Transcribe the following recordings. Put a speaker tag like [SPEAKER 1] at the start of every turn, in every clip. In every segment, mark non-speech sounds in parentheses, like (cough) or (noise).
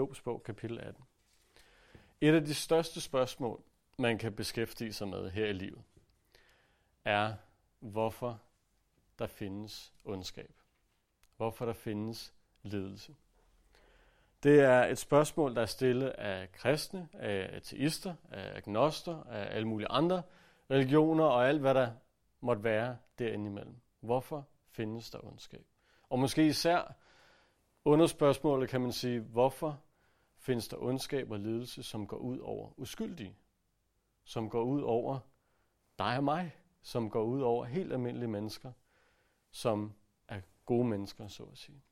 [SPEAKER 1] Jobs bog, kapitel 18. Et af de største spørgsmål, man kan beskæftige sig med her i livet, er, hvorfor der findes ondskab. Hvorfor der findes lidelse. Det er et spørgsmål, der er stillet af kristne, af ateister, af agnoster, af alle mulige andre religioner og alt, hvad der måtte være derinde imellem. Hvorfor findes der ondskab? Og måske især under spørgsmålet kan man sige, hvorfor findes der ondskab og lidelse, som går ud over uskyldige? Som går ud over dig og mig? Som går ud over helt almindelige mennesker, som er gode mennesker, så at sige.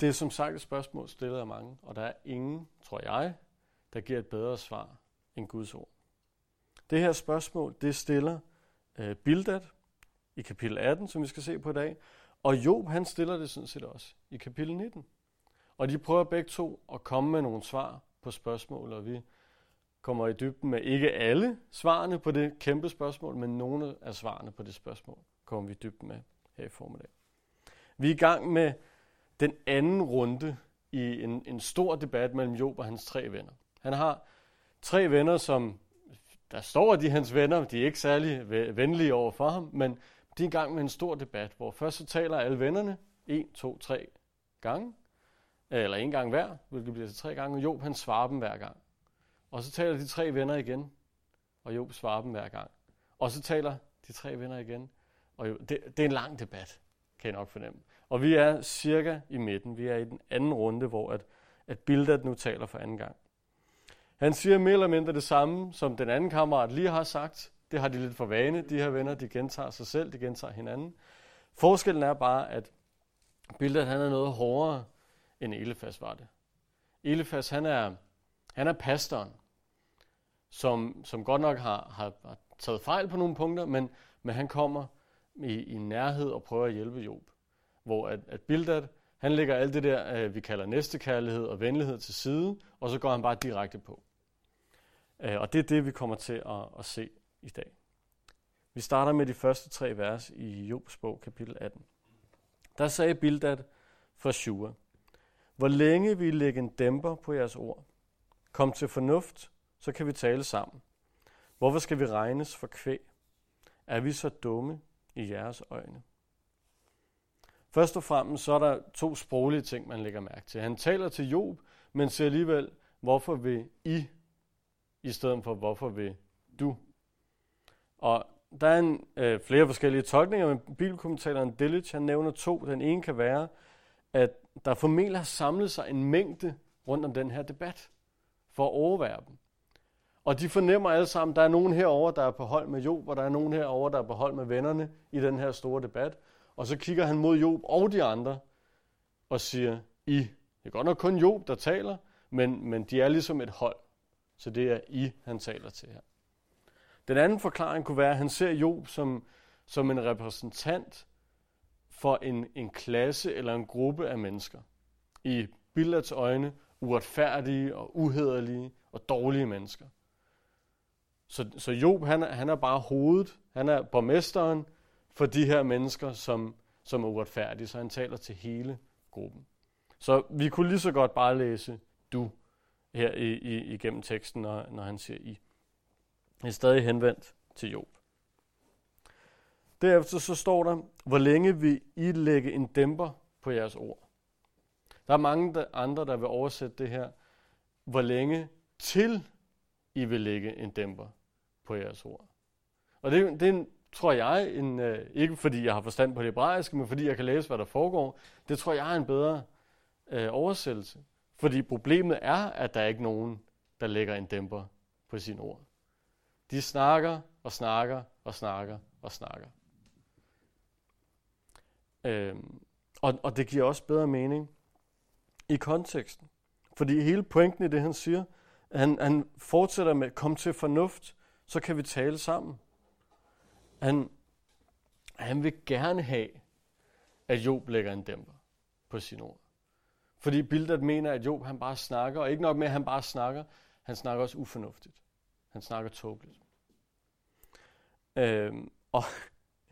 [SPEAKER 1] Det er som sagt et spørgsmål stillet af mange, og der er ingen, tror jeg, der giver et bedre svar end Guds ord. Det her spørgsmål, det stiller øh, Bildad i kapitel 18, som vi skal se på i dag, og Job, han stiller det sådan set også i kapitel 19. Og de prøver begge to at komme med nogle svar på spørgsmål, og vi kommer i dybden med ikke alle svarene på det kæmpe spørgsmål, men nogle af svarene på det spørgsmål kommer vi i dybden med her i formiddag. Vi er i gang med den anden runde i en, en stor debat mellem Job og hans tre venner. Han har tre venner, som der står, at de er hans venner, de er ikke særlig venlige over for ham, men de er i gang med en stor debat, hvor først så taler alle vennerne, en, to, tre gange, eller en gang hver, hvilket bliver til tre gange, og Job han svarer dem hver gang. Og så taler de tre venner igen, og Job svarer dem hver gang. Og så taler de tre venner igen, og Job, det, det er en lang debat, kan jeg nok fornemme. Og vi er cirka i midten. Vi er i den anden runde, hvor at, at Bildad nu taler for anden gang. Han siger mere eller mindre det samme, som den anden kammerat lige har sagt. Det har de lidt for vane, de her venner. De gentager sig selv, de gentager hinanden. Forskellen er bare, at Bildad han er noget hårdere, end Elefas var det. Elefas han er, han er pastoren, som, som godt nok har, har, har taget fejl på nogle punkter, men, men han kommer i, i nærhed og prøver at hjælpe Job. Hvor at, at Bildad, han lægger alt det der, øh, vi kalder næstekærlighed og venlighed til side, og så går han bare direkte på. Øh, og det er det, vi kommer til at, at se i dag. Vi starter med de første tre vers i Jobs bog, kapitel 18. Der sagde Bildad for Shua, Hvor længe vi lægge en dæmper på jeres ord? Kom til fornuft, så kan vi tale sammen. Hvorfor skal vi regnes for kvæg? Er vi så dumme i jeres øjne? Først og fremmest så er der to sproglige ting, man lægger mærke til. Han taler til Job, men siger alligevel, hvorfor vil I, i stedet for hvorfor vil du? Og der er en, øh, flere forskellige tolkninger, men bibelkommentatoren Dillich, han nævner to. Den ene kan være, at der formentlig har samlet sig en mængde rundt om den her debat, for at overvære dem. Og de fornemmer alle sammen, at der er nogen herover, der er på hold med Job, og der er nogen herover, der er på hold med vennerne i den her store debat. Og så kigger han mod Job og de andre og siger, I. Det er godt nok kun Job, der taler, men, men de er ligesom et hold. Så det er I, han taler til her. Den anden forklaring kunne være, at han ser Job som, som en repræsentant for en, en klasse eller en gruppe af mennesker. I Billards øjne uretfærdige og uhederlige og dårlige mennesker. Så, så Job, han er, han er bare hovedet, han er borgmesteren for de her mennesker, som, som er uretfærdige, så han taler til hele gruppen. Så vi kunne lige så godt bare læse du her i, i, igennem teksten, når, når han siger I. Det er stadig henvendt til Job. Derefter så står der, hvor længe vil I lægge en dæmper på jeres ord? Der er mange andre, der vil oversætte det her, hvor længe til I vil lægge en dæmper på jeres ord. Og det, det er en, tror jeg, en, øh, ikke fordi jeg har forstand på det hebraiske, men fordi jeg kan læse, hvad der foregår, det tror jeg er en bedre øh, oversættelse. Fordi problemet er, at der er ikke nogen, der lægger en dæmper på sine ord. De snakker og snakker og snakker og snakker. Øhm, og, og det giver også bedre mening i konteksten. Fordi hele pointen i det, han siger, han, han fortsætter med, kom til fornuft, så kan vi tale sammen. Han, han vil gerne have, at Job lægger en dæmper på sine ord. Fordi Bildad mener, at Job han bare snakker, og ikke nok med, at han bare snakker, han snakker også ufornuftigt. Han snakker tåbeligt. Øhm, og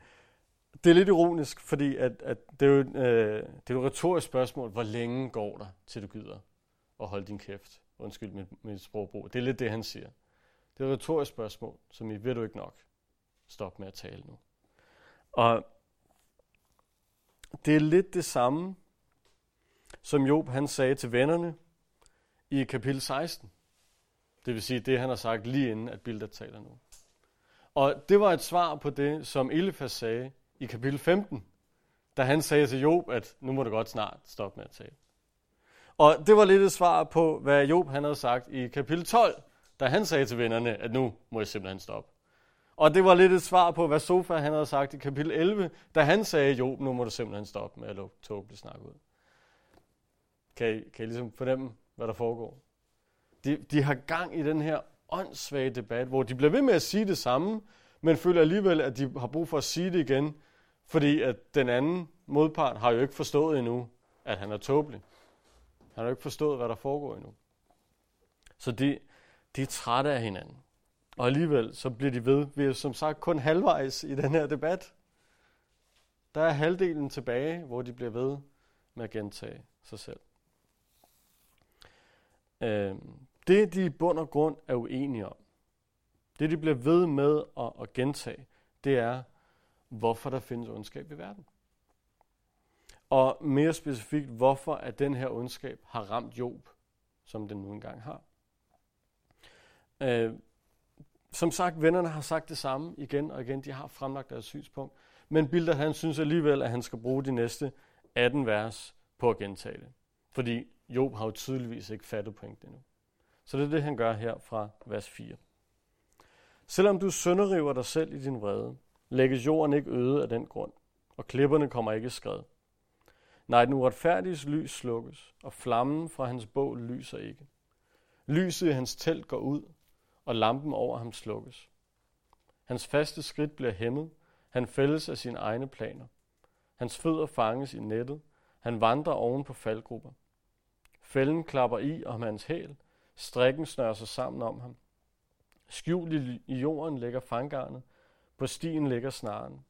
[SPEAKER 1] (laughs) det er lidt ironisk, fordi at, at det, er jo, øh, det er jo et retorisk spørgsmål, hvor længe går der, til du gider at holde din kæft? Undskyld mit, mit sprogbrug. Det er lidt det, han siger. Det er et retorisk spørgsmål, som I ved du ikke nok. Stop med at tale nu. Og det er lidt det samme, som Job han sagde til vennerne i kapitel 16. Det vil sige det, han har sagt lige inden, at Bildad taler nu. Og det var et svar på det, som Elifas sagde i kapitel 15, da han sagde til Job, at nu må du godt snart stoppe med at tale. Og det var lidt et svar på, hvad Job han havde sagt i kapitel 12, da han sagde til vennerne, at nu må jeg simpelthen stoppe. Og det var lidt et svar på, hvad Sofa han havde sagt i kapitel 11, da han sagde, Job, nu må du simpelthen stoppe med at lukke tåbeligt snak ud. Kan I, kan I ligesom fornemme, hvad der foregår? De, de har gang i den her åndssvage debat, hvor de bliver ved med at sige det samme, men føler alligevel, at de har brug for at sige det igen, fordi at den anden modpart har jo ikke forstået endnu, at han er tåbelig. Han har jo ikke forstået, hvad der foregår endnu. Så de, de er trætte af hinanden. Og alligevel så bliver de ved. Vi er som sagt kun halvvejs i den her debat. Der er halvdelen tilbage, hvor de bliver ved med at gentage sig selv. Øh, det, de i bund og grund er uenige om, det, de bliver ved med at, at gentage, det er, hvorfor der findes ondskab i verden. Og mere specifikt, hvorfor at den her ondskab har ramt Job, som den nu engang har. Øh, som sagt, vennerne har sagt det samme igen og igen. De har fremlagt deres synspunkt. Men Bilder, han synes alligevel, at han skal bruge de næste 18 vers på at gentage det. Fordi Job har jo tydeligvis ikke fattet pointen endnu. Så det er det, han gør her fra vers 4. Selvom du sønderriver dig selv i din vrede, lægges jorden ikke øde af den grund, og klipperne kommer ikke skred. Nej, den uretfærdiges lys slukkes, og flammen fra hans bål lyser ikke. Lyset i hans telt går ud, og lampen over ham slukkes. Hans faste skridt bliver hæmmet, han fældes af sine egne planer. Hans fødder fanges i nettet, han vandrer oven på faldgrupper. Fælden klapper i om hans hæl, strikken snører sig sammen om ham. Skjult i jorden ligger fangarnet. på stien ligger snaren.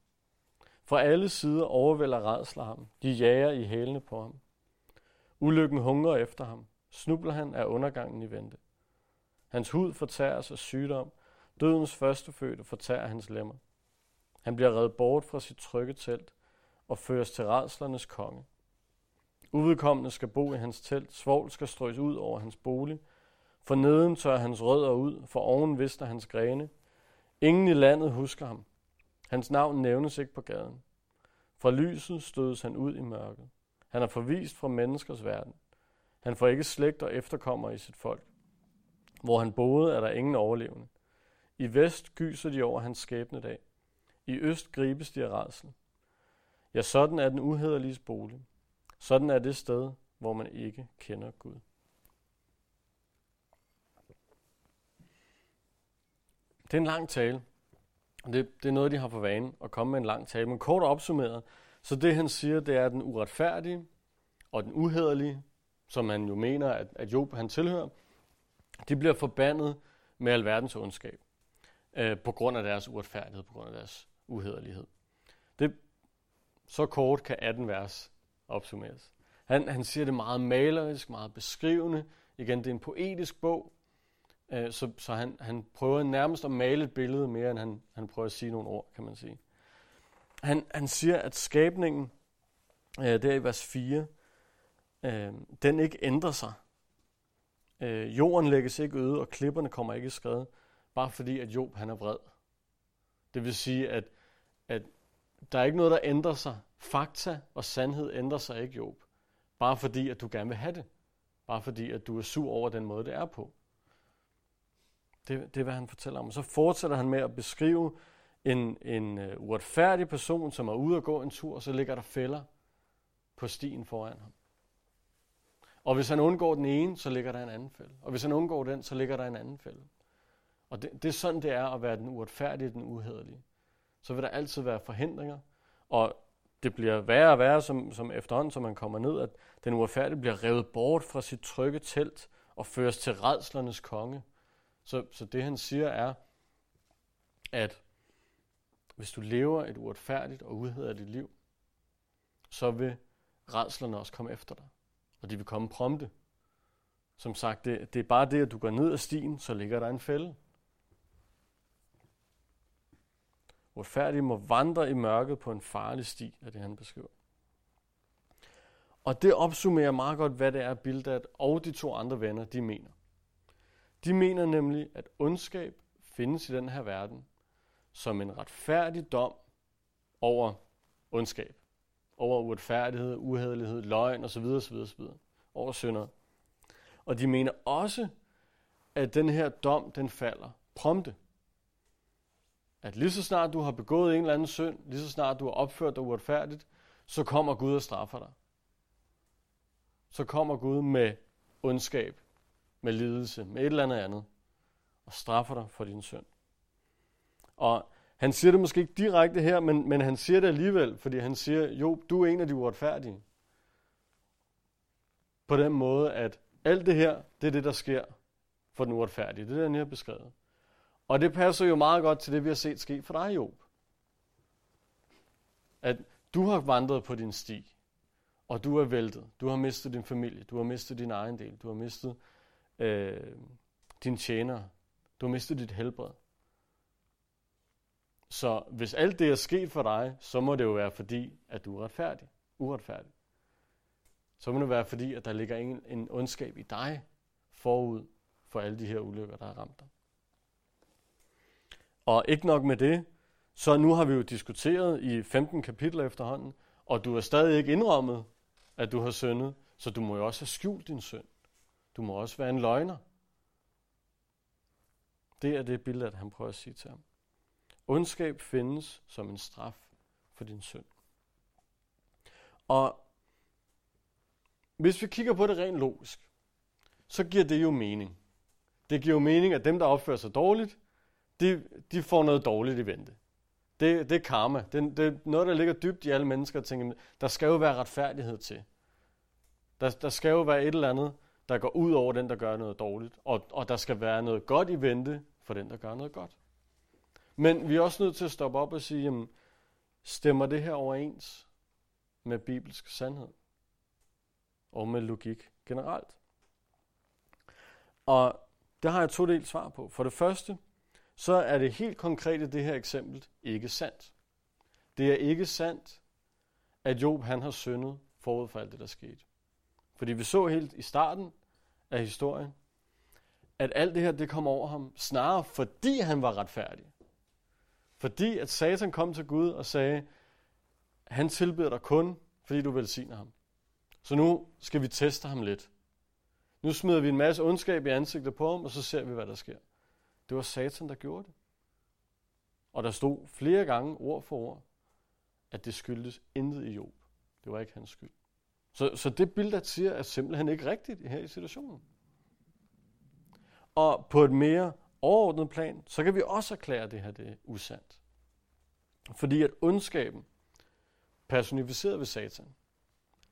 [SPEAKER 1] Fra alle sider overvælder redsler ham, de jager i hælene på ham. Ulykken hungrer efter ham, snubler han af undergangen i vente. Hans hud fortæres af sygdom. Dødens førstefødte fortærer hans lemmer. Han bliver reddet bort fra sit trygge telt og føres til redslernes konge. Uvedkommende skal bo i hans telt, svovl skal strøs ud over hans bolig, for neden tør hans rødder ud, for oven vister hans grene. Ingen i landet husker ham. Hans navn nævnes ikke på gaden. Fra lyset stødes han ud i mørket. Han er forvist fra menneskers verden. Han får ikke slægt og efterkommer i sit folk. Hvor han boede, er der ingen overlevende. I vest gyser de over hans skæbne dag. I øst gribes de af rædsel. Ja, sådan er den uhederlige bolig. Sådan er det sted, hvor man ikke kender Gud. Det er en lang tale. Det, det er noget, de har for vane at komme med en lang tale. Men kort opsummeret, så det han siger, det er at den uretfærdige og den uhederlige, som man jo mener, at, at Job han tilhører, de bliver forbandet med alverdens ondskab øh, på grund af deres uretfærdighed, på grund af deres uhederlighed. Det, så kort kan 18 vers opsummeres. Han, han siger det meget malerisk, meget beskrivende. Igen, det er en poetisk bog, øh, så, så han, han prøver nærmest at male et billede mere, end han, han prøver at sige nogle ord, kan man sige. Han, han siger, at skabningen, øh, der i vers 4, øh, den ikke ændrer sig. Øh, jorden lægges ikke øde, og klipperne kommer ikke i skred, bare fordi, at Job han er vred. Det vil sige, at, at der er ikke noget, der ændrer sig. Fakta og sandhed ændrer sig ikke, Job. Bare fordi, at du gerne vil have det. Bare fordi, at du er sur over den måde, det er på. Det, det er, hvad han fortæller om. Og så fortsætter han med at beskrive en, en uh, uretfærdig person, som er ude at gå en tur, og så ligger der fælder på stien foran ham. Og hvis han undgår den ene, så ligger der en anden fælde. Og hvis han undgår den, så ligger der en anden fælde. Og det, det er sådan, det er at være den uretfærdige, den uhederlige. Så vil der altid være forhindringer, og det bliver værre og værre, som, som efterhånden, som man kommer ned, at den uretfærdige bliver revet bort fra sit trygge telt og føres til redslernes konge. Så, så det han siger er, at hvis du lever et uretfærdigt og uhederligt liv, så vil redslerne også komme efter dig. Og de vil komme prompte. Som sagt, det, det er bare det, at du går ned ad stien, så ligger der en fælde. Uretfærdige må vandre i mørket på en farlig sti, er det han beskriver. Og det opsummerer meget godt, hvad det er, Bildad og de to andre venner, de mener. De mener nemlig, at ondskab findes i den her verden som en retfærdig dom over ondskab. Over uretfærdighed, uhederlighed, løgn osv. osv., osv. Over synder. Og de mener også, at den her dom, den falder prompte. At lige så snart du har begået en eller anden synd, lige så snart du har opført dig uretfærdigt, så kommer Gud og straffer dig. Så kommer Gud med ondskab, med lidelse, med et eller andet andet, og straffer dig for din synd. Og han siger det måske ikke direkte her, men, men han siger det alligevel, fordi han siger, jo, du er en af de uretfærdige. På den måde, at alt det her, det er det, der sker for den uretfærdige. Det er det, han har beskrevet. Og det passer jo meget godt til det, vi har set ske for dig, Job. At du har vandret på din sti, og du er væltet. Du har mistet din familie, du har mistet din egen del, du har mistet øh, din tjener, du har mistet dit helbred. Så hvis alt det er sket for dig, så må det jo være fordi, at du er retfærdig. Uretfærdig. Så må det være fordi, at der ligger en, en ondskab i dig forud for alle de her ulykker, der har ramt dig. Og ikke nok med det, så nu har vi jo diskuteret i 15 kapitler efterhånden, og du har stadig ikke indrømmet, at du har syndet, så du må jo også have skjult din synd. Du må også være en løgner. Det er det billede, at han prøver at sige til ham. Ondskab findes som en straf for din synd. Og hvis vi kigger på det rent logisk, så giver det jo mening. Det giver jo mening, at dem, der opfører sig dårligt, de, de får noget dårligt i vente. Det, det er karma. Det, det er noget, der ligger dybt i alle mennesker. Tænker, der skal jo være retfærdighed til. Der, der skal jo være et eller andet, der går ud over den, der gør noget dårligt. Og, og der skal være noget godt i vente for den, der gør noget godt. Men vi er også nødt til at stoppe op og sige, jamen, stemmer det her overens med bibelsk sandhed? Og med logik generelt? Og det har jeg to del svar på. For det første, så er det helt konkret i det her eksempel ikke sandt. Det er ikke sandt, at Job han har syndet forud for alt det, der skete. Fordi vi så helt i starten af historien, at alt det her, det kom over ham, snarere fordi han var retfærdig. Fordi at Satan kom til Gud og sagde, han tilbeder dig kun, fordi du velsigner ham. Så nu skal vi teste ham lidt. Nu smider vi en masse ondskab i ansigtet på ham, og så ser vi, hvad der sker. Det var Satan, der gjorde det. Og der stod flere gange ord for ord, at det skyldtes intet i Job. Det var ikke hans skyld. Så, så det billede siger er simpelthen ikke rigtigt her i situationen. Og på et mere overordnet plan, så kan vi også erklære det her det er usandt. Fordi at ondskaben, personificeret ved Satan,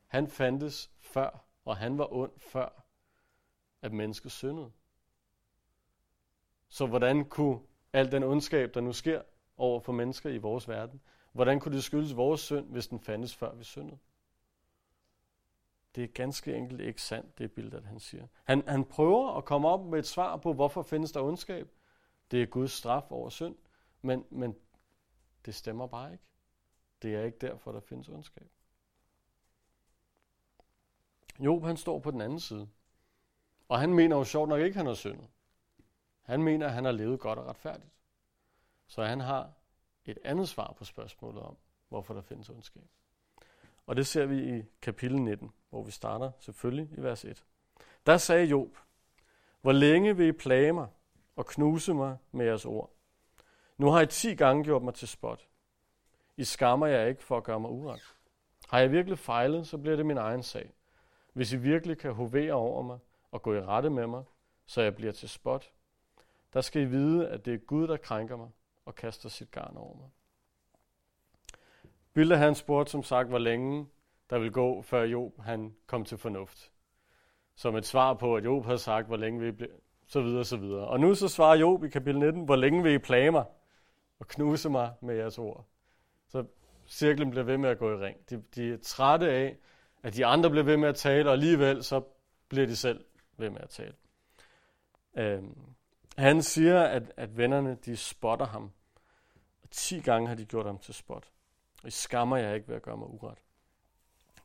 [SPEAKER 1] han fandtes før, og han var ond før, at mennesket syndede. Så hvordan kunne al den ondskab, der nu sker over for mennesker i vores verden, hvordan kunne det skyldes vores synd, hvis den fandtes før vi syndede? Det er ganske enkelt ikke sandt, det billede, han siger. Han, han prøver at komme op med et svar på, hvorfor findes der ondskab. Det er Guds straf over synd, men, men det stemmer bare ikke. Det er ikke derfor, der findes ondskab. Job, han står på den anden side. Og han mener jo sjovt nok ikke, at han har syndet. Han mener, at han har levet godt og retfærdigt. Så han har et andet svar på spørgsmålet om, hvorfor der findes ondskab. Og det ser vi i kapitel 19, hvor vi starter selvfølgelig i vers 1. Der sagde Job, hvor længe vil I plage mig og knuse mig med jeres ord? Nu har I ti gange gjort mig til spot. I skammer jeg ikke for at gøre mig uret. Har jeg virkelig fejlet, så bliver det min egen sag. Hvis I virkelig kan hovere over mig og gå i rette med mig, så jeg bliver til spot, der skal I vide, at det er Gud, der krænker mig og kaster sit garn over mig. Bilde han spurgte som sagt, hvor længe der vil gå, før Job han kom til fornuft. Som et svar på, at Job havde sagt, hvor længe vi blev, så videre, så videre. Og nu så svarer Job i kapitel 19, hvor længe vil I plage mig? og knuse mig med jeres ord. Så cirklen bliver ved med at gå i ring. De, de er trætte af, at de andre bliver ved med at tale, og alligevel så bliver de selv ved med at tale. Øhm, han siger, at, at vennerne de spotter ham. Og 10 gange har de gjort ham til spot. Og I skammer jeg ikke ved at gøre mig uret.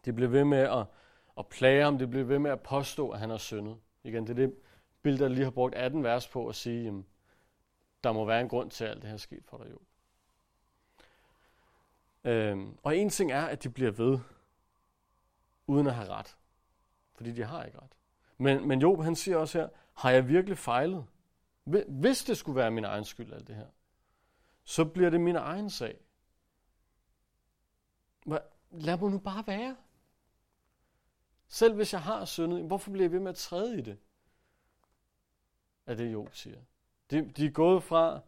[SPEAKER 1] De bliver ved med at, at plage ham. De bliver ved med at påstå, at han har syndet. Igen, det er det billede, der lige har brugt 18 vers på at sige, jamen, der må være en grund til, at alt det her er sket for dig, jo. Øhm, og en ting er, at de bliver ved, uden at have ret. Fordi de har ikke ret. Men, men Job, han siger også her, har jeg virkelig fejlet? Hvis det skulle være min egen skyld, alt det her, så bliver det min egen sag. Lad mig nu bare være. Selv hvis jeg har syndet, hvorfor bliver jeg ved med at træde i det? Er det Job siger. De, de er gået fra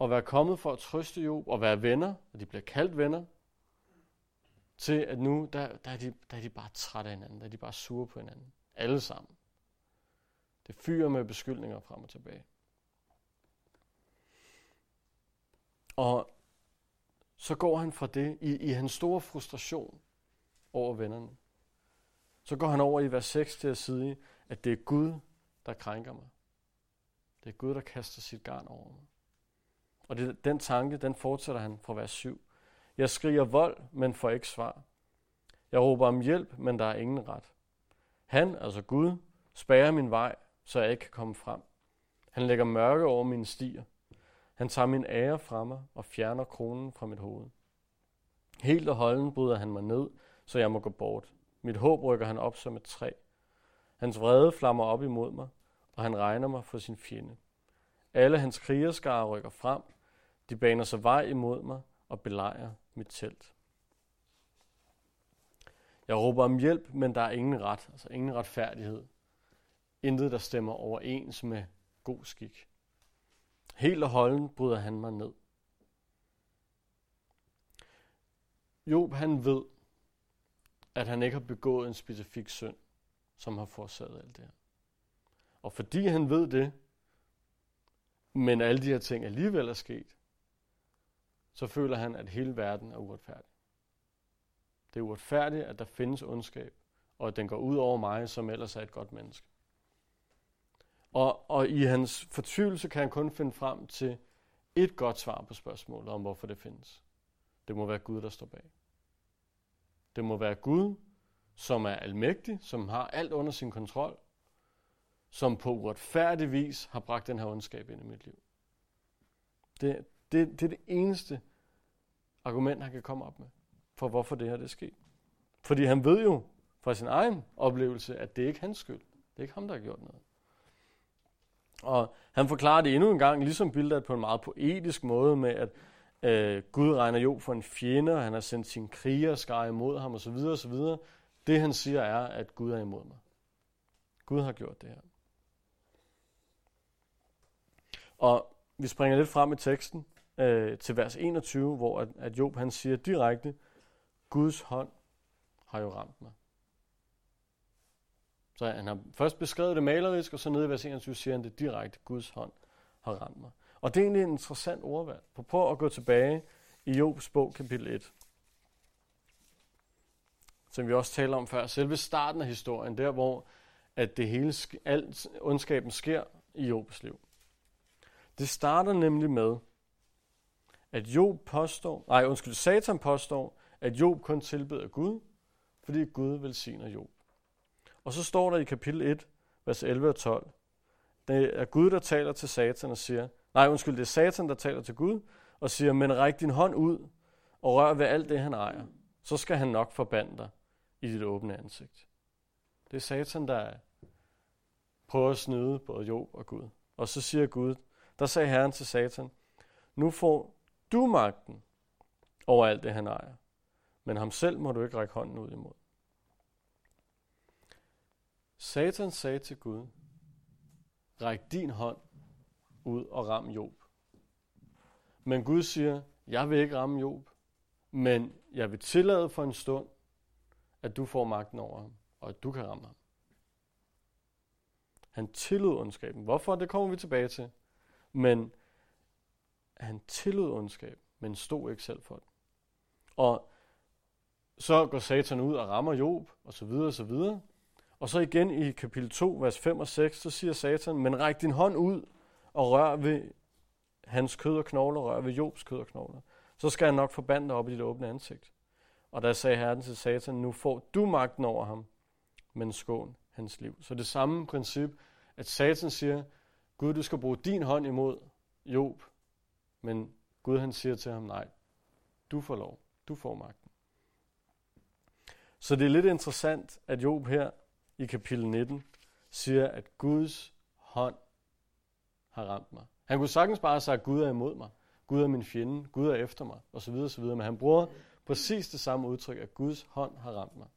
[SPEAKER 1] at være kommet for at trøste Job og være venner, og de bliver kaldt venner, til at nu, der, der, er de, der er de bare trætte af hinanden, der er de bare sure på hinanden. Alle sammen. Det fyrer med beskyldninger frem og tilbage. Og så går han fra det i, i hans store frustration over vennerne. Så går han over i vers 6 til at sige, at det er Gud, der krænker mig. Det er Gud, der kaster sit garn over mig. Og det, den tanke, den fortsætter han fra vers 7. Jeg skriger vold, men får ikke svar. Jeg råber om hjælp, men der er ingen ret. Han, altså Gud, spærrer min vej, så jeg ikke kan komme frem. Han lægger mørke over mine stier. Han tager min ære fra mig og fjerner kronen fra mit hoved. Helt og holden bryder han mig ned, så jeg må gå bort. Mit håb rykker han op som et træ. Hans vrede flammer op imod mig, og han regner mig for sin fjende. Alle hans krigerskare rykker frem. De baner sig vej imod mig og belejrer mit telt. Jeg råber om hjælp, men der er ingen ret, altså ingen retfærdighed. Intet, der stemmer overens med god skik. Helt og holden bryder han mig ned. Job han ved, at han ikke har begået en specifik synd, som har forårsaget alt det her. Og fordi han ved det, men alle de her ting alligevel er sket, så føler han, at hele verden er uretfærdig. Det er uretfærdigt, at der findes ondskab, og at den går ud over mig, som ellers er et godt menneske. Og, og i hans fortvivlelse kan han kun finde frem til et godt svar på spørgsmålet om, hvorfor det findes. Det må være Gud, der står bag. Det må være Gud, som er almægtig, som har alt under sin kontrol, som på uretfærdig vis har bragt den her ondskab ind i mit liv. Det, det, det er det eneste argument, han kan komme op med, for hvorfor det her det er sket. Fordi han ved jo fra sin egen oplevelse, at det ikke er hans skyld. Det er ikke ham, der har gjort noget. Og han forklarer det endnu en gang, ligesom Bildad på en meget poetisk måde med, at øh, Gud regner jo for en fjende, og han har sendt sin krigerskare imod ham osv. osv. Det han siger er, at Gud er imod mig. Gud har gjort det her. Og vi springer lidt frem i teksten øh, til vers 21, hvor at, at Job han siger direkte, Guds hånd har jo ramt mig. Så han har først beskrevet det malerisk, og så nede i vers 21 siger han det direkte, Guds hånd har ramt mig. Og det er egentlig en interessant ordvalg. Prøv at gå tilbage i Jobs bog, kapitel 1. Som vi også taler om før. Selve starten af historien, der hvor at det hele, alt ondskaben sker i Jobs liv. Det starter nemlig med, at Job påstår, nej undskyld, Satan påstår, at Job kun tilbeder Gud, fordi Gud velsigner Job. Og så står der i kapitel 1, vers 11 og 12, det er Gud, der taler til Satan og siger, nej undskyld, det er Satan, der taler til Gud, og siger, men ræk din hånd ud og rør ved alt det, han ejer. Så skal han nok forbande dig i dit åbne ansigt. Det er Satan, der prøver at snyde både Job og Gud. Og så siger Gud, der sagde Herren til Satan, nu får du magten over alt det, han ejer. Men ham selv må du ikke række hånden ud imod. Satan sagde til Gud, ræk din hånd ud og ram Job. Men Gud siger, jeg vil ikke ramme Job, men jeg vil tillade for en stund, at du får magten over ham, og at du kan ramme ham. Han tillod ondskaben. Hvorfor? Det kommer vi tilbage til. Men han tillod ondskab, men stod ikke selv for det. Og så går Satan ud og rammer Job, og så videre, og så videre. Og så igen i kapitel 2, vers 5 og 6, så siger Satan, men ræk din hånd ud og rør ved hans kød og knogler, rør ved Jobs kød og knogler. Så skal han nok forbande dig op i dit åbne ansigt. Og der sagde Herren til Satan, nu får du magten over ham, men skån hans liv. Så det samme princip, at Satan siger, Gud, du skal bruge din hånd imod Job, men Gud han siger til ham, nej, du får lov, du får magten. Så det er lidt interessant, at Job her i kapitel 19 siger, at Guds hånd har ramt mig. Han kunne sagtens bare sige, Gud er imod mig. Gud er min fjende. Gud er efter mig. Og så videre, så videre. Men han bruger præcis det samme udtryk, at Guds hånd har ramt mig.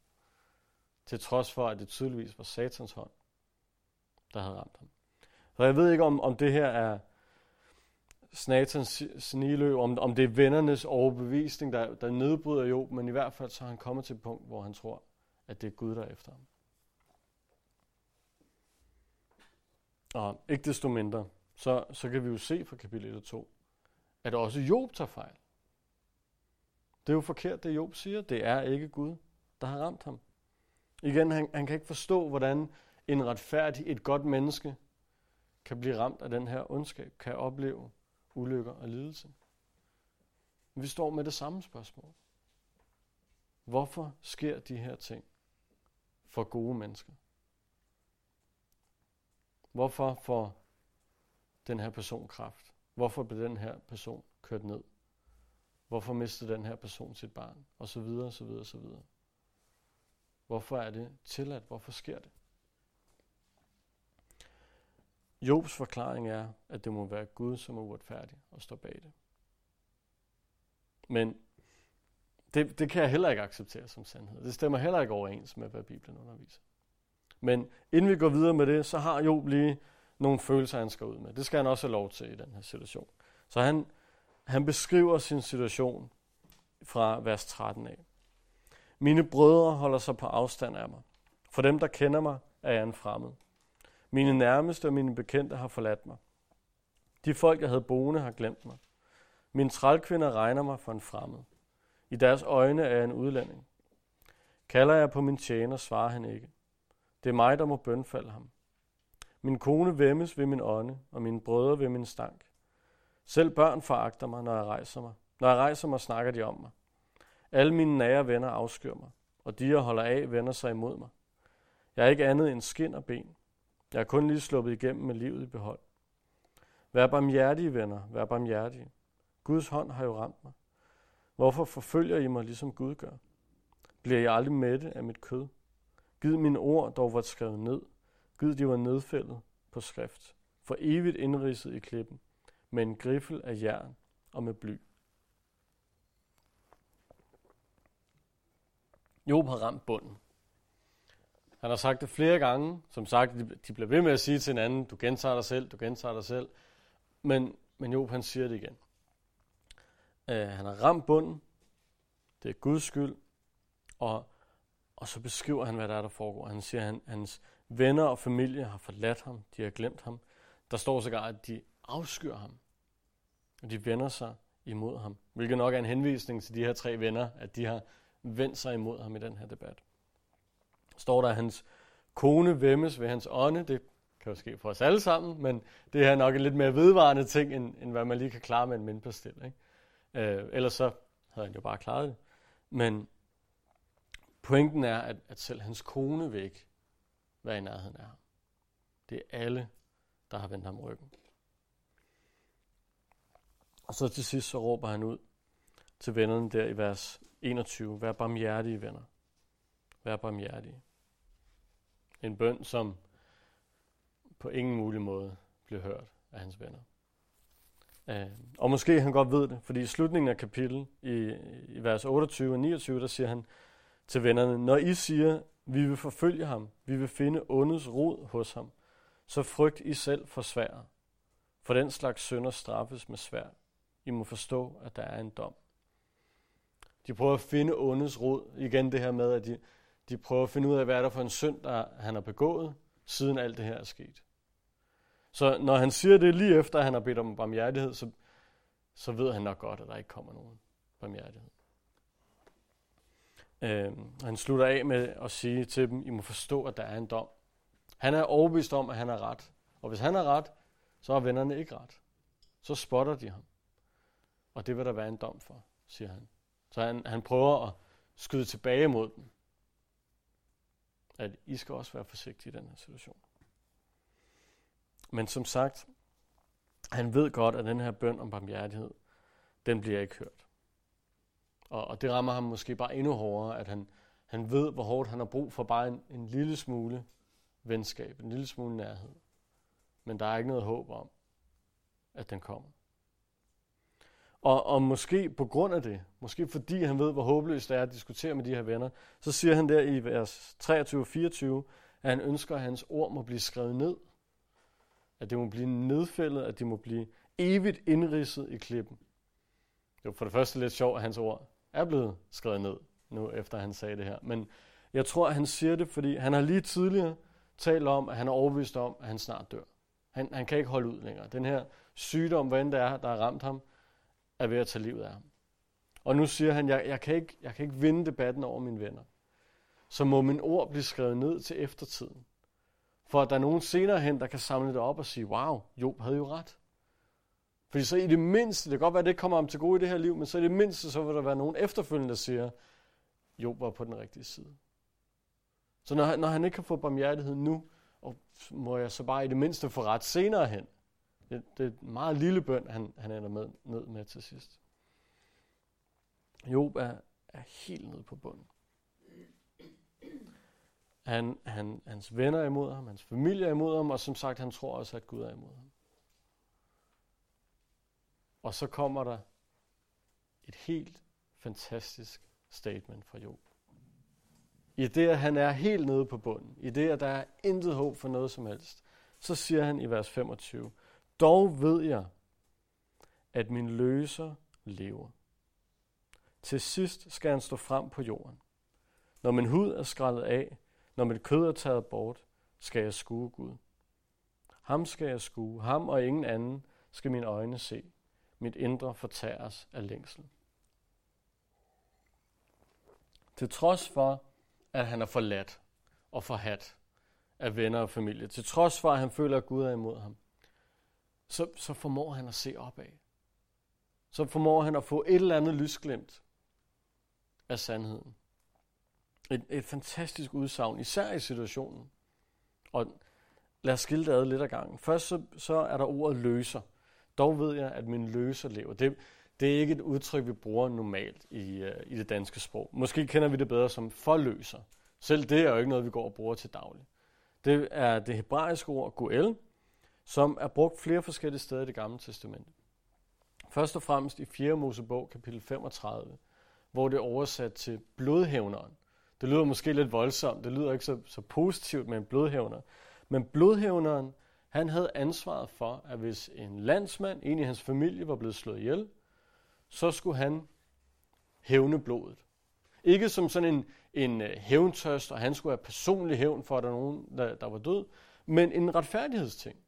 [SPEAKER 1] Til trods for, at det tydeligvis var Satans hånd, der havde ramt ham. Så jeg ved ikke, om, om det her er Snatans sniløb, om, om det er vennernes overbevisning, der, der nedbryder Job, men i hvert fald så er han kommet til et punkt, hvor han tror, at det er Gud, der er efter ham. Og ikke desto mindre, så, så kan vi jo se fra kapitel 1 og 2, at også Job tager fejl. Det er jo forkert, det Job siger. Det er ikke Gud, der har ramt ham. Igen, han, han kan ikke forstå, hvordan en retfærdig, et godt menneske kan blive ramt af den her ondskab, kan opleve ulykker og lidelse. Vi står med det samme spørgsmål. Hvorfor sker de her ting for gode mennesker? Hvorfor får den her person kraft? Hvorfor blev den her person kørt ned? Hvorfor mistede den her person sit barn? Og så videre, og så videre, og så videre. Hvorfor er det tilladt? Hvorfor sker det? Jobs forklaring er, at det må være Gud, som er uretfærdig og står bag det. Men det, det kan jeg heller ikke acceptere som sandhed. Det stemmer heller ikke overens med, hvad Bibelen underviser. Men inden vi går videre med det, så har Job lige nogle følelser, han skal ud med. Det skal han også have lov til i den her situation. Så han, han beskriver sin situation fra vers 13 af. Mine brødre holder sig på afstand af mig. For dem, der kender mig, er jeg en fremmed. Mine nærmeste og mine bekendte har forladt mig. De folk, jeg havde boende, har glemt mig. Mine trælkvinder regner mig for en fremmed. I deres øjne er jeg en udlænding. Kalder jeg på min tjener, svarer han ikke. Det er mig, der må bønfalde ham. Min kone væmmes ved min ånde, og mine brødre ved min stank. Selv børn foragter mig, når jeg rejser mig. Når jeg rejser mig, snakker de om mig. Alle mine nære venner afskyr mig, og de, jeg holder af, vender sig imod mig. Jeg er ikke andet end skin og ben. Jeg er kun lige sluppet igennem med livet i behold. Vær barmhjertige, venner, vær barmhjertige. Guds hånd har jo ramt mig. Hvorfor forfølger I mig, ligesom Gud gør? Bliver jeg aldrig mætte af mit kød? Gid mine ord dog var skrevet ned. Gid de var nedfældet på skrift. For evigt indridset i klippen. Med en griffel af jern og med bly. Job har ramt bunden. Han har sagt det flere gange. Som sagt, de bliver ved med at sige til hinanden, du gentager dig selv, du gentager dig selv. Men, men Job, han siger det igen. Uh, han har ramt bunden. Det er Guds skyld. Og, og så beskriver han, hvad der er, der foregår. Han siger, at han, hans venner og familie har forladt ham. De har glemt ham. Der står sågar, at de afskyr ham. Og de vender sig imod ham. Hvilket nok er en henvisning til de her tre venner, at de har vendt sig imod ham i den her debat står der, at hans kone væmmes ved hans ånde. Det kan jo ske for os alle sammen, men det er nok en lidt mere vedvarende ting, end, end hvad man lige kan klare med en mindpastil. Ikke? Øh, ellers så havde han jo bare klaret det. Men pointen er, at, at selv hans kone vil ikke være i nærheden af ham. Det er alle, der har vendt ham ryggen. Og så til sidst så råber han ud til vennerne der i vers 21. Vær barmhjertige, venner. Vær barmhjertige. En bøn, som på ingen mulig måde blev hørt af hans venner. Uh, og måske han godt ved det, fordi i slutningen af kapitel, i, i vers 28 og 29, der siger han til vennerne, når I siger, vi vil forfølge ham, vi vil finde ondets rod hos ham, så frygt I selv for sværet. For den slags sønder straffes med svær. I må forstå, at der er en dom. De prøver at finde ondets rod. Igen det her med, at de, de prøver at finde ud af, hvad er der for en synd, der han har begået, siden alt det her er sket. Så når han siger det lige efter, at han har bedt om barmhjertighed, så, så ved han nok godt, at der ikke kommer nogen barmhjertighed. Øh, han slutter af med at sige til dem, I må forstå, at der er en dom. Han er overbevist om, at han har ret. Og hvis han har ret, så har vennerne ikke ret. Så spotter de ham. Og det vil der være en dom for, siger han. Så han, han prøver at skyde tilbage mod dem. At I skal også være forsigtige i den her situation. Men som sagt, han ved godt, at den her bøn om barmhjertighed, den bliver ikke hørt. Og, og det rammer ham måske bare endnu hårdere, at han, han ved, hvor hårdt han har brug for bare en, en lille smule venskab, en lille smule nærhed. Men der er ikke noget håb om, at den kommer. Og, og måske på grund af det, måske fordi han ved, hvor håbløst det er at diskutere med de her venner, så siger han der i vers 23-24, at han ønsker, at hans ord må blive skrevet ned. At det må blive nedfældet, at det må blive evigt indridset i klippen. Det var for det første lidt sjovt, at hans ord er blevet skrevet ned, nu efter han sagde det her. Men jeg tror, at han siger det, fordi han har lige tidligere talt om, at han er overbevist om, at han snart dør. Han, han kan ikke holde ud længere. Den her sygdom, hvad end det er, der har ramt ham, er ved at tage livet af ham. Og nu siger han, jeg, jeg, kan ikke, jeg kan ikke vinde debatten over mine venner. Så må min ord blive skrevet ned til eftertiden. For at der er nogen senere hen, der kan samle det op og sige, wow, Job havde jo ret. Fordi så i det mindste, det kan godt være, at det kommer ham til gode i det her liv, men så i det mindste, så vil der være nogen efterfølgende, der siger, Job var på den rigtige side. Så når, når han ikke kan få barmhjertighed nu, og må jeg så bare i det mindste få ret senere hen. Det, det er et meget lille bøn, han, han ender med, ned med til sidst. Job er, er helt nede på bunden. Han, han, hans venner er imod ham, hans familie er imod ham, og som sagt, han tror også, at Gud er imod ham. Og så kommer der et helt fantastisk statement fra Job. I det, at han er helt nede på bunden, i det, at der er intet håb for noget som helst, så siger han i vers 25, Dog ved jeg, at min løser lever. Til sidst skal han stå frem på jorden. Når min hud er skrællet af, når mit kød er taget bort, skal jeg skue Gud. Ham skal jeg skue, ham og ingen anden skal mine øjne se. Mit indre fortæres af længsel. Til trods for, at han er forladt og forhat af venner og familie, til trods for, at han føler, at Gud er imod ham, så, så formår han at se opad. Så formår han at få et eller andet lysglimt af sandheden. Et, et fantastisk udsagn, især i situationen. Og lad os skille det ad lidt ad gangen. Først så, så er der ordet løser. Dog ved jeg, at min løser lever. Det, det er ikke et udtryk, vi bruger normalt i, uh, i det danske sprog. Måske kender vi det bedre som forløser. Selv det er jo ikke noget, vi går og bruger til daglig. Det er det hebraiske ord goel, som er brugt flere forskellige steder i det gamle testament. Først og fremmest i 4. Mosebog, kapitel 35, hvor det er oversat til blodhævneren. Det lyder måske lidt voldsomt, det lyder ikke så, så positivt med en blodhævner. Men blodhævneren, han havde ansvaret for, at hvis en landsmand, en i hans familie, var blevet slået ihjel, så skulle han hævne blodet. Ikke som sådan en, en øh, hævntørst, og han skulle have personlig hævn for, at der nogen, der, der var død, men en retfærdighedsting.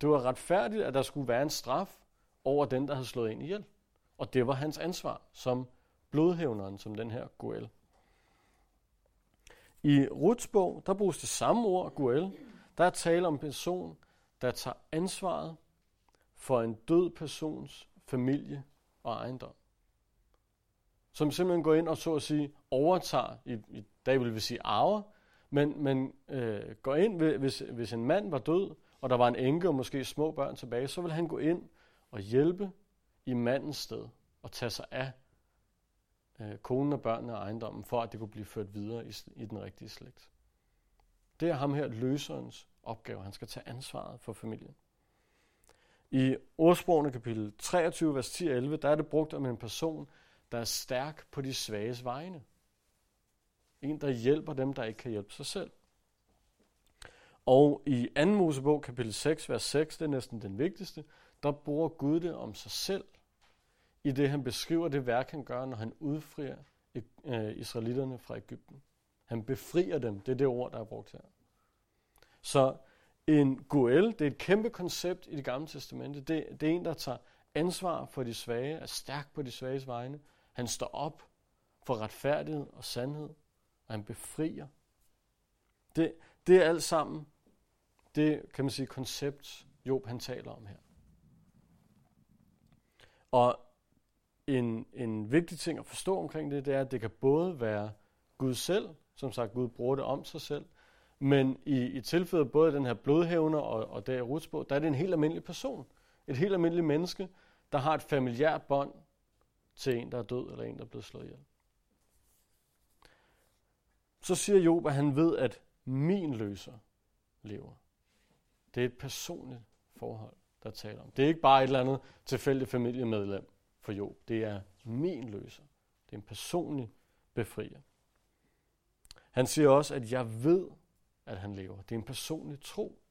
[SPEAKER 1] Det var retfærdigt, at der skulle være en straf over den, der havde slået ind ihjel. Og det var hans ansvar som blodhævneren, som den her Goel. I Ruts bog, der bruges det samme ord, Goel. Der er tale om en person, der tager ansvaret for en død persons familie og ejendom. Som simpelthen går ind og så at sige overtager, i, i dag vil vi sige arver, men, men øh, går ind, hvis, hvis en mand var død, og der var en enke og måske små børn tilbage, så vil han gå ind og hjælpe i mandens sted og tage sig af øh, konen og børnene og ejendommen, for at det kunne blive ført videre i, i den rigtige slægt. Det er ham her løserens opgave. Han skal tage ansvaret for familien. I ordsprogene kapitel 23, vers 10-11, der er det brugt om en person, der er stærk på de svages vegne. En, der hjælper dem, der ikke kan hjælpe sig selv. Og i 2. Mosebog, kapitel 6, vers 6, det er næsten den vigtigste, der bruger Gud det om sig selv, i det han beskriver det værk, han gør, når han udfrier øh, israelitterne fra Ægypten. Han befrier dem, det er det ord, der er brugt her. Så en goel, det er et kæmpe koncept i det gamle testamente. Det, det er en, der tager ansvar for de svage, er stærk på de svages vegne. Han står op for retfærdighed og sandhed, og han befrier. Det, det er alt sammen det, kan man sige, koncept, Job han taler om her. Og en, en vigtig ting at forstå omkring det, det er, at det kan både være Gud selv, som sagt, Gud bruger det om sig selv, men i, i tilfældet både den her blodhævner og, og der i Rutsbog, der er det en helt almindelig person. Et helt almindeligt menneske, der har et familiært bånd til en, der er død, eller en, der er blevet slået ihjel. Så siger Job, at han ved, at min løser lever. Det er et personligt forhold, der taler om. Det er ikke bare et eller andet tilfældigt familiemedlem for Job. Det er min løser. Det er en personlig befrier. Han siger også, at jeg ved, at han lever. Det er en personlig tro.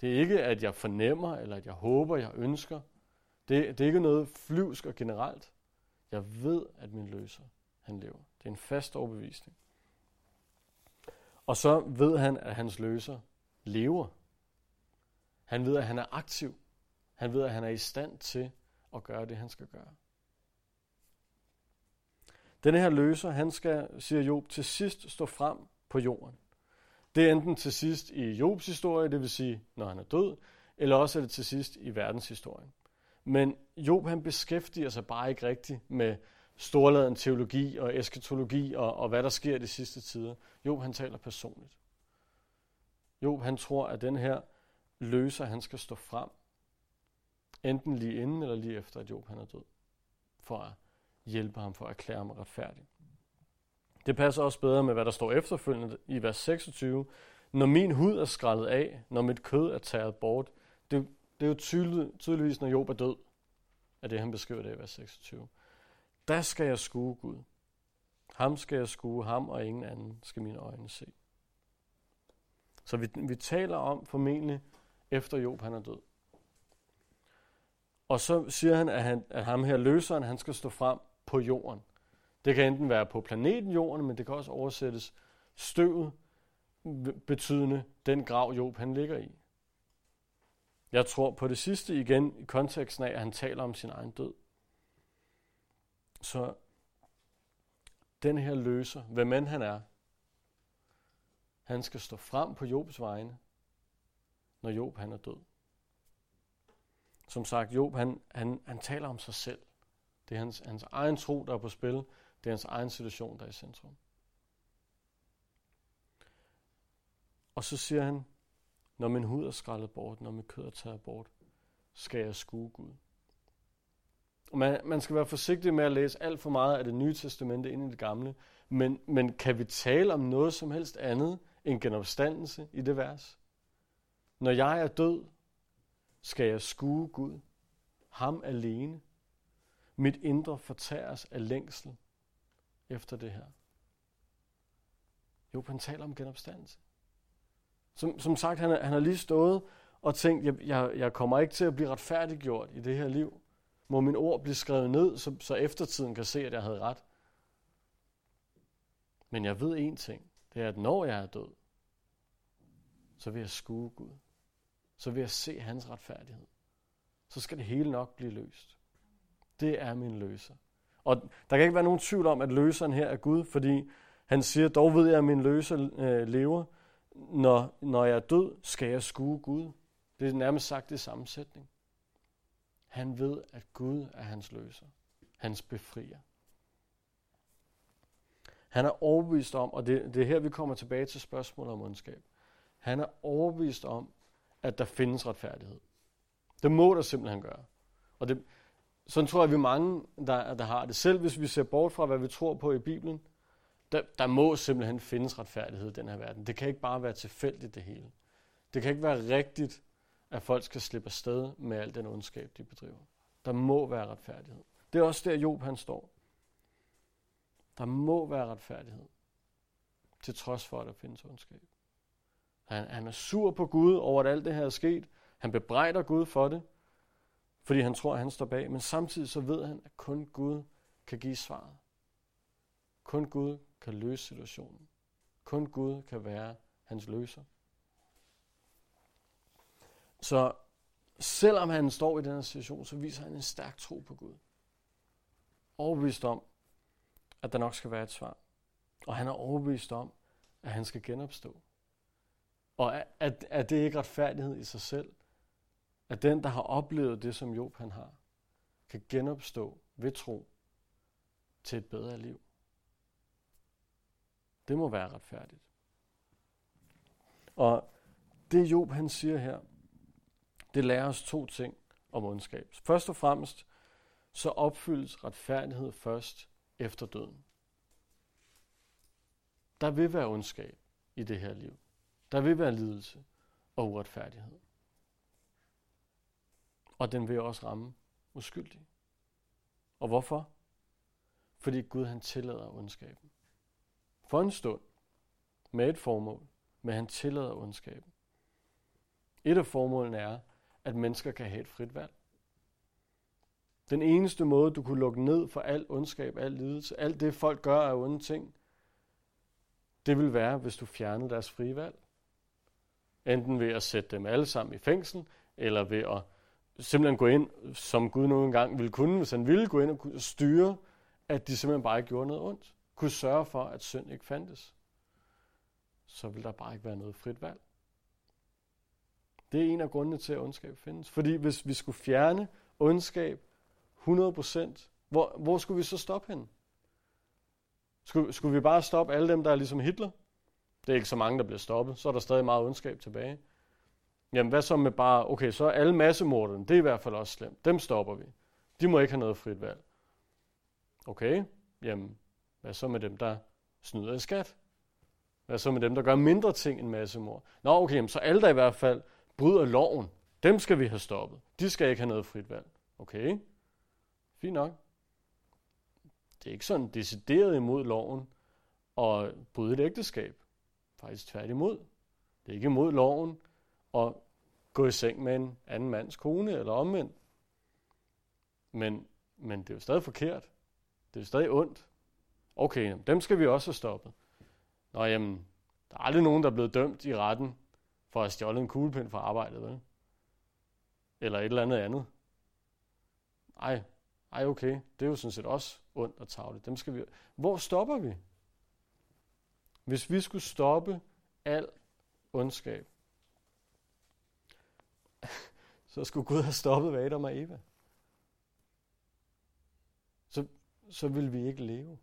[SPEAKER 1] Det er ikke, at jeg fornemmer, eller at jeg håber, jeg ønsker. Det, det er ikke noget flyvsk og generelt. Jeg ved, at min løser, han lever. Det er en fast overbevisning. Og så ved han, at hans løser lever. Han ved, at han er aktiv. Han ved, at han er i stand til at gøre det, han skal gøre. Denne her løser, han skal, siger Job, til sidst stå frem på jorden. Det er enten til sidst i Jobs historie, det vil sige, når han er død, eller også er det til sidst i verdenshistorien. Men Job han beskæftiger sig bare ikke rigtigt med storladen teologi og eskatologi og, og hvad der sker i de sidste tider. Job han taler personligt. Job han tror, at den her løser, han skal stå frem, enten lige inden eller lige efter, at Job han er død, for at hjælpe ham, for at erklære ham retfærdig. Det passer også bedre med, hvad der står efterfølgende i vers 26. Når min hud er skrællet af, når mit kød er taget bort, det, det er jo tydelig, tydeligvis, når Job er død, at det han beskriver det i vers 26. Der skal jeg skue Gud. Ham skal jeg skue, ham og ingen anden skal mine øjne se. Så vi, vi taler om formentlig efter Job han er død. Og så siger han, at, han, at ham her løseren, han skal stå frem på jorden. Det kan enten være på planeten jorden, men det kan også oversættes støvet, betydende den grav Job han ligger i. Jeg tror på det sidste igen i konteksten af, at han taler om sin egen død. Så den her løser, hvem end han er, han skal stå frem på Jobs vegne, når Job han er død. Som sagt, Job han, han, han taler om sig selv. Det er hans, hans egen tro, der er på spil. Det er hans egen situation, der er i centrum. Og så siger han, når min hud er skrællet bort, når min kød er taget bort, skal jeg skue Gud. Og Man, man skal være forsigtig med at læse alt for meget af det nye testamente ind i det gamle, men, men kan vi tale om noget som helst andet end genopstandelse i det vers? Når jeg er død, skal jeg skue Gud, ham alene. Mit indre fortæres af længsel efter det her. Jo, han taler om genopstandelse. Som, som sagt, han, han har lige stået og tænkt, jeg, jeg, jeg kommer ikke til at blive retfærdiggjort i det her liv. Må min ord blive skrevet ned, så, så eftertiden kan se, at jeg havde ret. Men jeg ved én ting. Det er, at når jeg er død, så vil jeg skue Gud. Så vil jeg se hans retfærdighed. Så skal det hele nok blive løst. Det er min løser. Og der kan ikke være nogen tvivl om, at løseren her er Gud, fordi han siger, dog ved jeg, at min løser øh, lever. Når, når jeg er død, skal jeg skue Gud. Det er nærmest sagt det samme sætning. Han ved, at Gud er hans løser. Hans befrier. Han er overbevist om, og det, det er her, vi kommer tilbage til spørgsmålet om ondskab. Han er overbevist om, at der findes retfærdighed. Det må der simpelthen gøre. Og det, sådan tror jeg, vi er mange, der, der har det. Selv hvis vi ser bort fra, hvad vi tror på i Bibelen, der, der må simpelthen findes retfærdighed i den her verden. Det kan ikke bare være tilfældigt det hele. Det kan ikke være rigtigt, at folk skal slippe afsted med al den ondskab, de bedriver. Der må være retfærdighed. Det er også der, Job han står. Der må være retfærdighed, til trods for, at der findes ondskab. Han, han er sur på Gud over, at alt det her er sket. Han bebrejder Gud for det, fordi han tror, at han står bag. Men samtidig så ved han, at kun Gud kan give svaret. Kun Gud kan løse situationen. Kun Gud kan være hans løser. Så selvom han står i den her situation, så viser han en stærk tro på Gud. Overbevist om, at der nok skal være et svar. Og han er overbevist om, at han skal genopstå. Og er, er, er det ikke retfærdighed i sig selv? At den, der har oplevet det, som Job han har, kan genopstå ved tro til et bedre liv. Det må være retfærdigt. Og det Job han siger her, det lærer os to ting om ondskab. Først og fremmest, så opfyldes retfærdighed først efter døden. Der vil være ondskab i det her liv. Der vil være lidelse og uretfærdighed. Og den vil også ramme uskyldige. Og hvorfor? Fordi Gud han tillader ondskaben. For en stund, med et formål, men han tillader ondskaben. Et af formålene er, at mennesker kan have et frit valg. Den eneste måde, du kunne lukke ned for al ondskab, al lidelse, alt det folk gør af onde ting, det vil være, hvis du fjernede deres frie valg. Enten ved at sætte dem alle sammen i fængsel, eller ved at simpelthen gå ind, som Gud nu engang ville kunne, hvis han ville gå ind og styre, at de simpelthen bare ikke gjorde noget ondt. Kunne sørge for, at synd ikke fandtes. Så vil der bare ikke være noget frit valg. Det er en af grundene til, at ondskab findes. Fordi hvis vi skulle fjerne ondskab 100%, hvor, hvor skulle vi så stoppe hen? Skulle, skulle vi bare stoppe alle dem, der er ligesom Hitler? Det er ikke så mange, der bliver stoppet. Så er der stadig meget ondskab tilbage. Jamen hvad så med bare, okay, så alle massemorderne, det er i hvert fald også slemt. Dem stopper vi. De må ikke have noget frit valg. Okay, jamen hvad så med dem, der snyder i skat? Hvad så med dem, der gør mindre ting end massemord? Nå okay, jamen, så alle der i hvert fald bryder loven, dem skal vi have stoppet. De skal ikke have noget frit valg. Okay, fint nok. Det er ikke sådan decideret imod loven at bryde et ægteskab. Faktisk tværtimod. Det er ikke imod loven at gå i seng med en anden mands kone eller omvendt. Men, men det er jo stadig forkert. Det er jo stadig ondt. Okay, dem skal vi også have stoppet. Nå jamen, der er aldrig nogen, der er blevet dømt i retten for at have stjålet en kuglepind fra arbejdet, vel? Eller et eller andet andet. Ej, ej okay, det er jo sådan set også ondt og tavligt. Dem skal vi... Hvor stopper vi? Hvis vi skulle stoppe al ondskab, (laughs) så skulle Gud have stoppet ved Adam og Eva. Så, så vil vi ikke leve.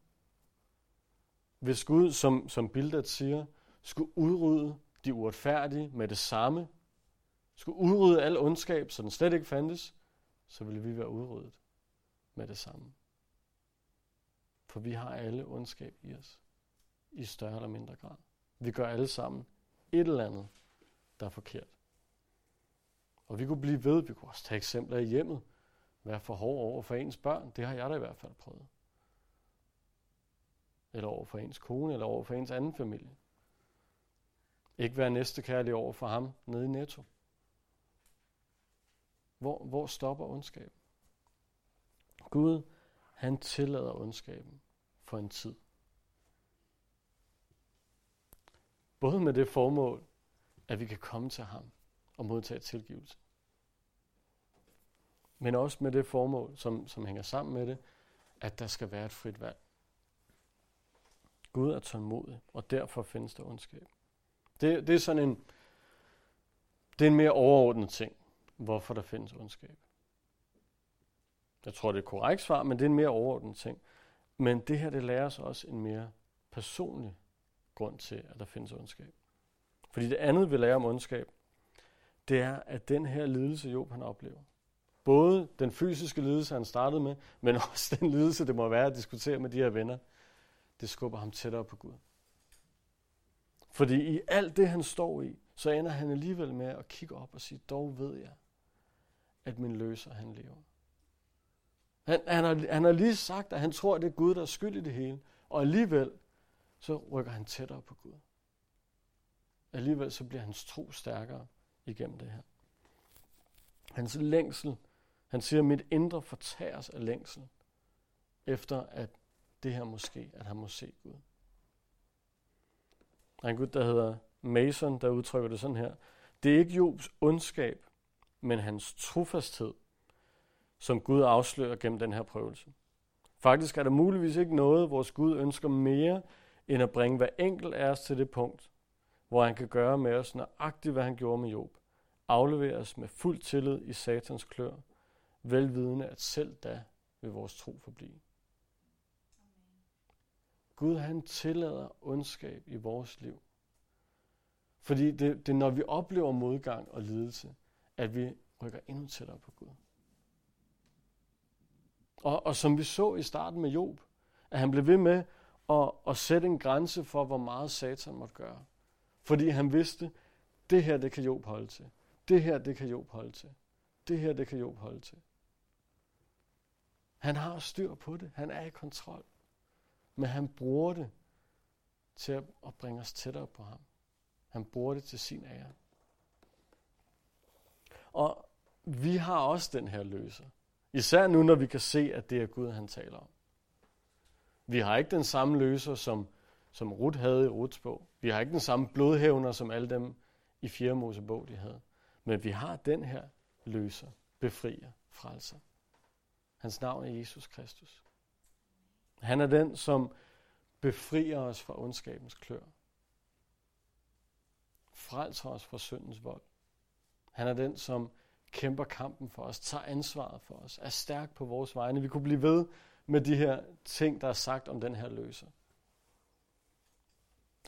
[SPEAKER 1] Hvis Gud, som, som Bildad siger, skulle udrydde de uretfærdige med det samme, skulle udrydde al ondskab, så den slet ikke fandtes, så ville vi være udryddet med det samme. For vi har alle ondskab i os, i større eller mindre grad. Vi gør alle sammen et eller andet, der er forkert. Og vi kunne blive ved, vi kunne også tage eksempler i hjemmet. Være for hård over for ens børn, det har jeg da i hvert fald prøvet. Eller over for ens kone, eller over for ens anden familie. Ikke være næstekærlig over for ham nede i Netto. Hvor, hvor stopper ondskaben? Gud, han tillader ondskaben for en tid. Både med det formål, at vi kan komme til ham og modtage tilgivelse. Men også med det formål, som, som hænger sammen med det, at der skal være et frit valg. Gud er tålmodig, og derfor findes der ondskab. Det, det er sådan en, det er en mere overordnet ting, hvorfor der findes ondskab. Jeg tror, det er et korrekt svar, men det er en mere overordnet ting. Men det her, det lærer os også en mere personlig grund til, at der findes ondskab. Fordi det andet, vi lærer om ondskab, det er, at den her lidelse, Job han oplever, både den fysiske lidelse, han startede med, men (laughs) også den lidelse, det må være at diskutere med de her venner, det skubber ham tættere på Gud. Fordi i alt det, han står i, så ender han alligevel med at kigge op og sige, dog ved jeg, at min løser, han lever. Han, han, har, han har lige sagt, at han tror, at det er Gud, der er skyld i det hele. Og alligevel, så rykker han tættere på Gud. Alligevel så bliver hans tro stærkere igennem det her. Hans længsel, han siger, mit indre fortæres af længsel, efter at det her måske, at han må se Gud. Der er en Gud, der hedder Mason, der udtrykker det sådan her. Det er ikke Jobs ondskab, men hans trofasthed, som Gud afslører gennem den her prøvelse. Faktisk er der muligvis ikke noget, vores Gud ønsker mere, end at bringe hver enkelt af os til det punkt, hvor han kan gøre med os nøjagtigt, hvad han gjorde med Job. Aflevere os med fuld tillid i satans klør, velvidende at selv da vil vores tro forblive. Gud han tillader ondskab i vores liv. Fordi det, det er, når vi oplever modgang og lidelse, at vi rykker endnu tættere på Gud. Og, og som vi så i starten med Job, at han blev ved med at, at sætte en grænse for, hvor meget Satan måtte gøre. Fordi han vidste, det her, det kan Job holde til. Det her, det kan Job holde til. Det her, det kan Job holde til. Han har styr på det. Han er i kontrol. Men han bruger det til at bringe os tættere på ham. Han bruger det til sin ære. Og vi har også den her løser. Især nu, når vi kan se, at det er Gud, han taler om. Vi har ikke den samme løser, som, som Ruth havde i Ruts bog. Vi har ikke den samme blodhævner, som alle dem i 4. Mosebog, de havde. Men vi har den her løser, befrier, frelser. Hans navn er Jesus Kristus. Han er den, som befrier os fra ondskabens klør. Frelser os fra syndens vold. Han er den, som kæmper kampen for os, tager ansvaret for os, er stærk på vores vegne. Vi kunne blive ved med de her ting, der er sagt om den her løser.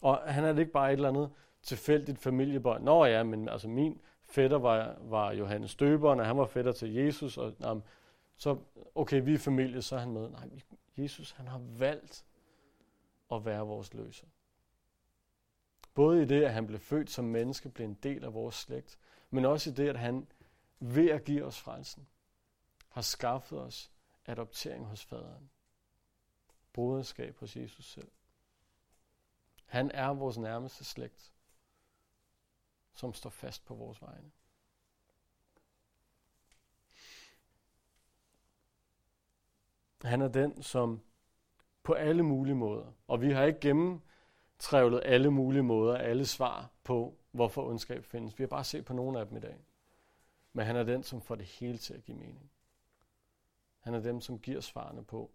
[SPEAKER 1] Og han er det ikke bare et eller andet tilfældigt familiebånd. Nå ja, men altså min fætter var, var Johannes Døberen, og han var fætter til Jesus, og jamen, så okay, vi er familie, så er han med. Nej, Jesus han har valgt at være vores løser. Både i det, at han blev født som menneske, blev en del af vores slægt, men også i det, at han ved at give os frelsen, har skaffet os adoptering hos faderen. Broderskab hos Jesus selv. Han er vores nærmeste slægt, som står fast på vores vegne. Han er den, som på alle mulige måder, og vi har ikke gennemtrævlet alle mulige måder, alle svar på, hvorfor ondskab findes. Vi har bare set på nogle af dem i dag. Men han er den, som får det hele til at give mening. Han er dem, som giver svarene på,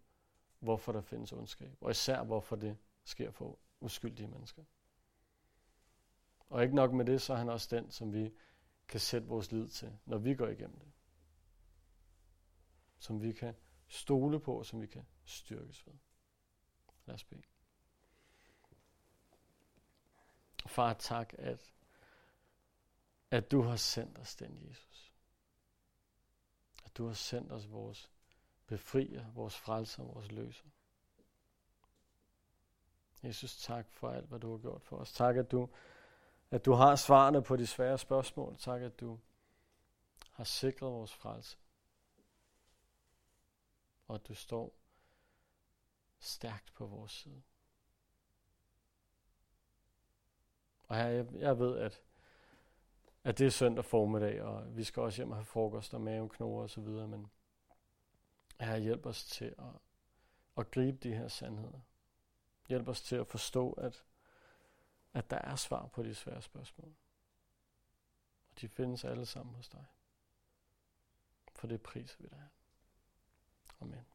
[SPEAKER 1] hvorfor der findes ondskab, og især hvorfor det sker for uskyldige mennesker. Og ikke nok med det, så er han også den, som vi kan sætte vores lid til, når vi går igennem det. Som vi kan stole på, og som vi kan styrkes ved. Lad os bede. Far, tak, at, at du har sendt os den, Jesus. At du har sendt os vores befrier, vores frelser, vores løser. Jesus, tak for alt, hvad du har gjort for os. Tak, at du, at du har svarene på de svære spørgsmål. Tak, at du har sikret vores frelse. Og at du står stærkt på vores side. Og her, jeg, jeg ved, at, at det er søndag formiddag, og vi skal også hjem og have frokost og maveknoger og så videre, men her hjælp os til at, at gribe de her sandheder. Hjælp os til at forstå, at, at der er svar på de svære spørgsmål. Og de findes alle sammen hos dig. For det priser vi dig. Amen.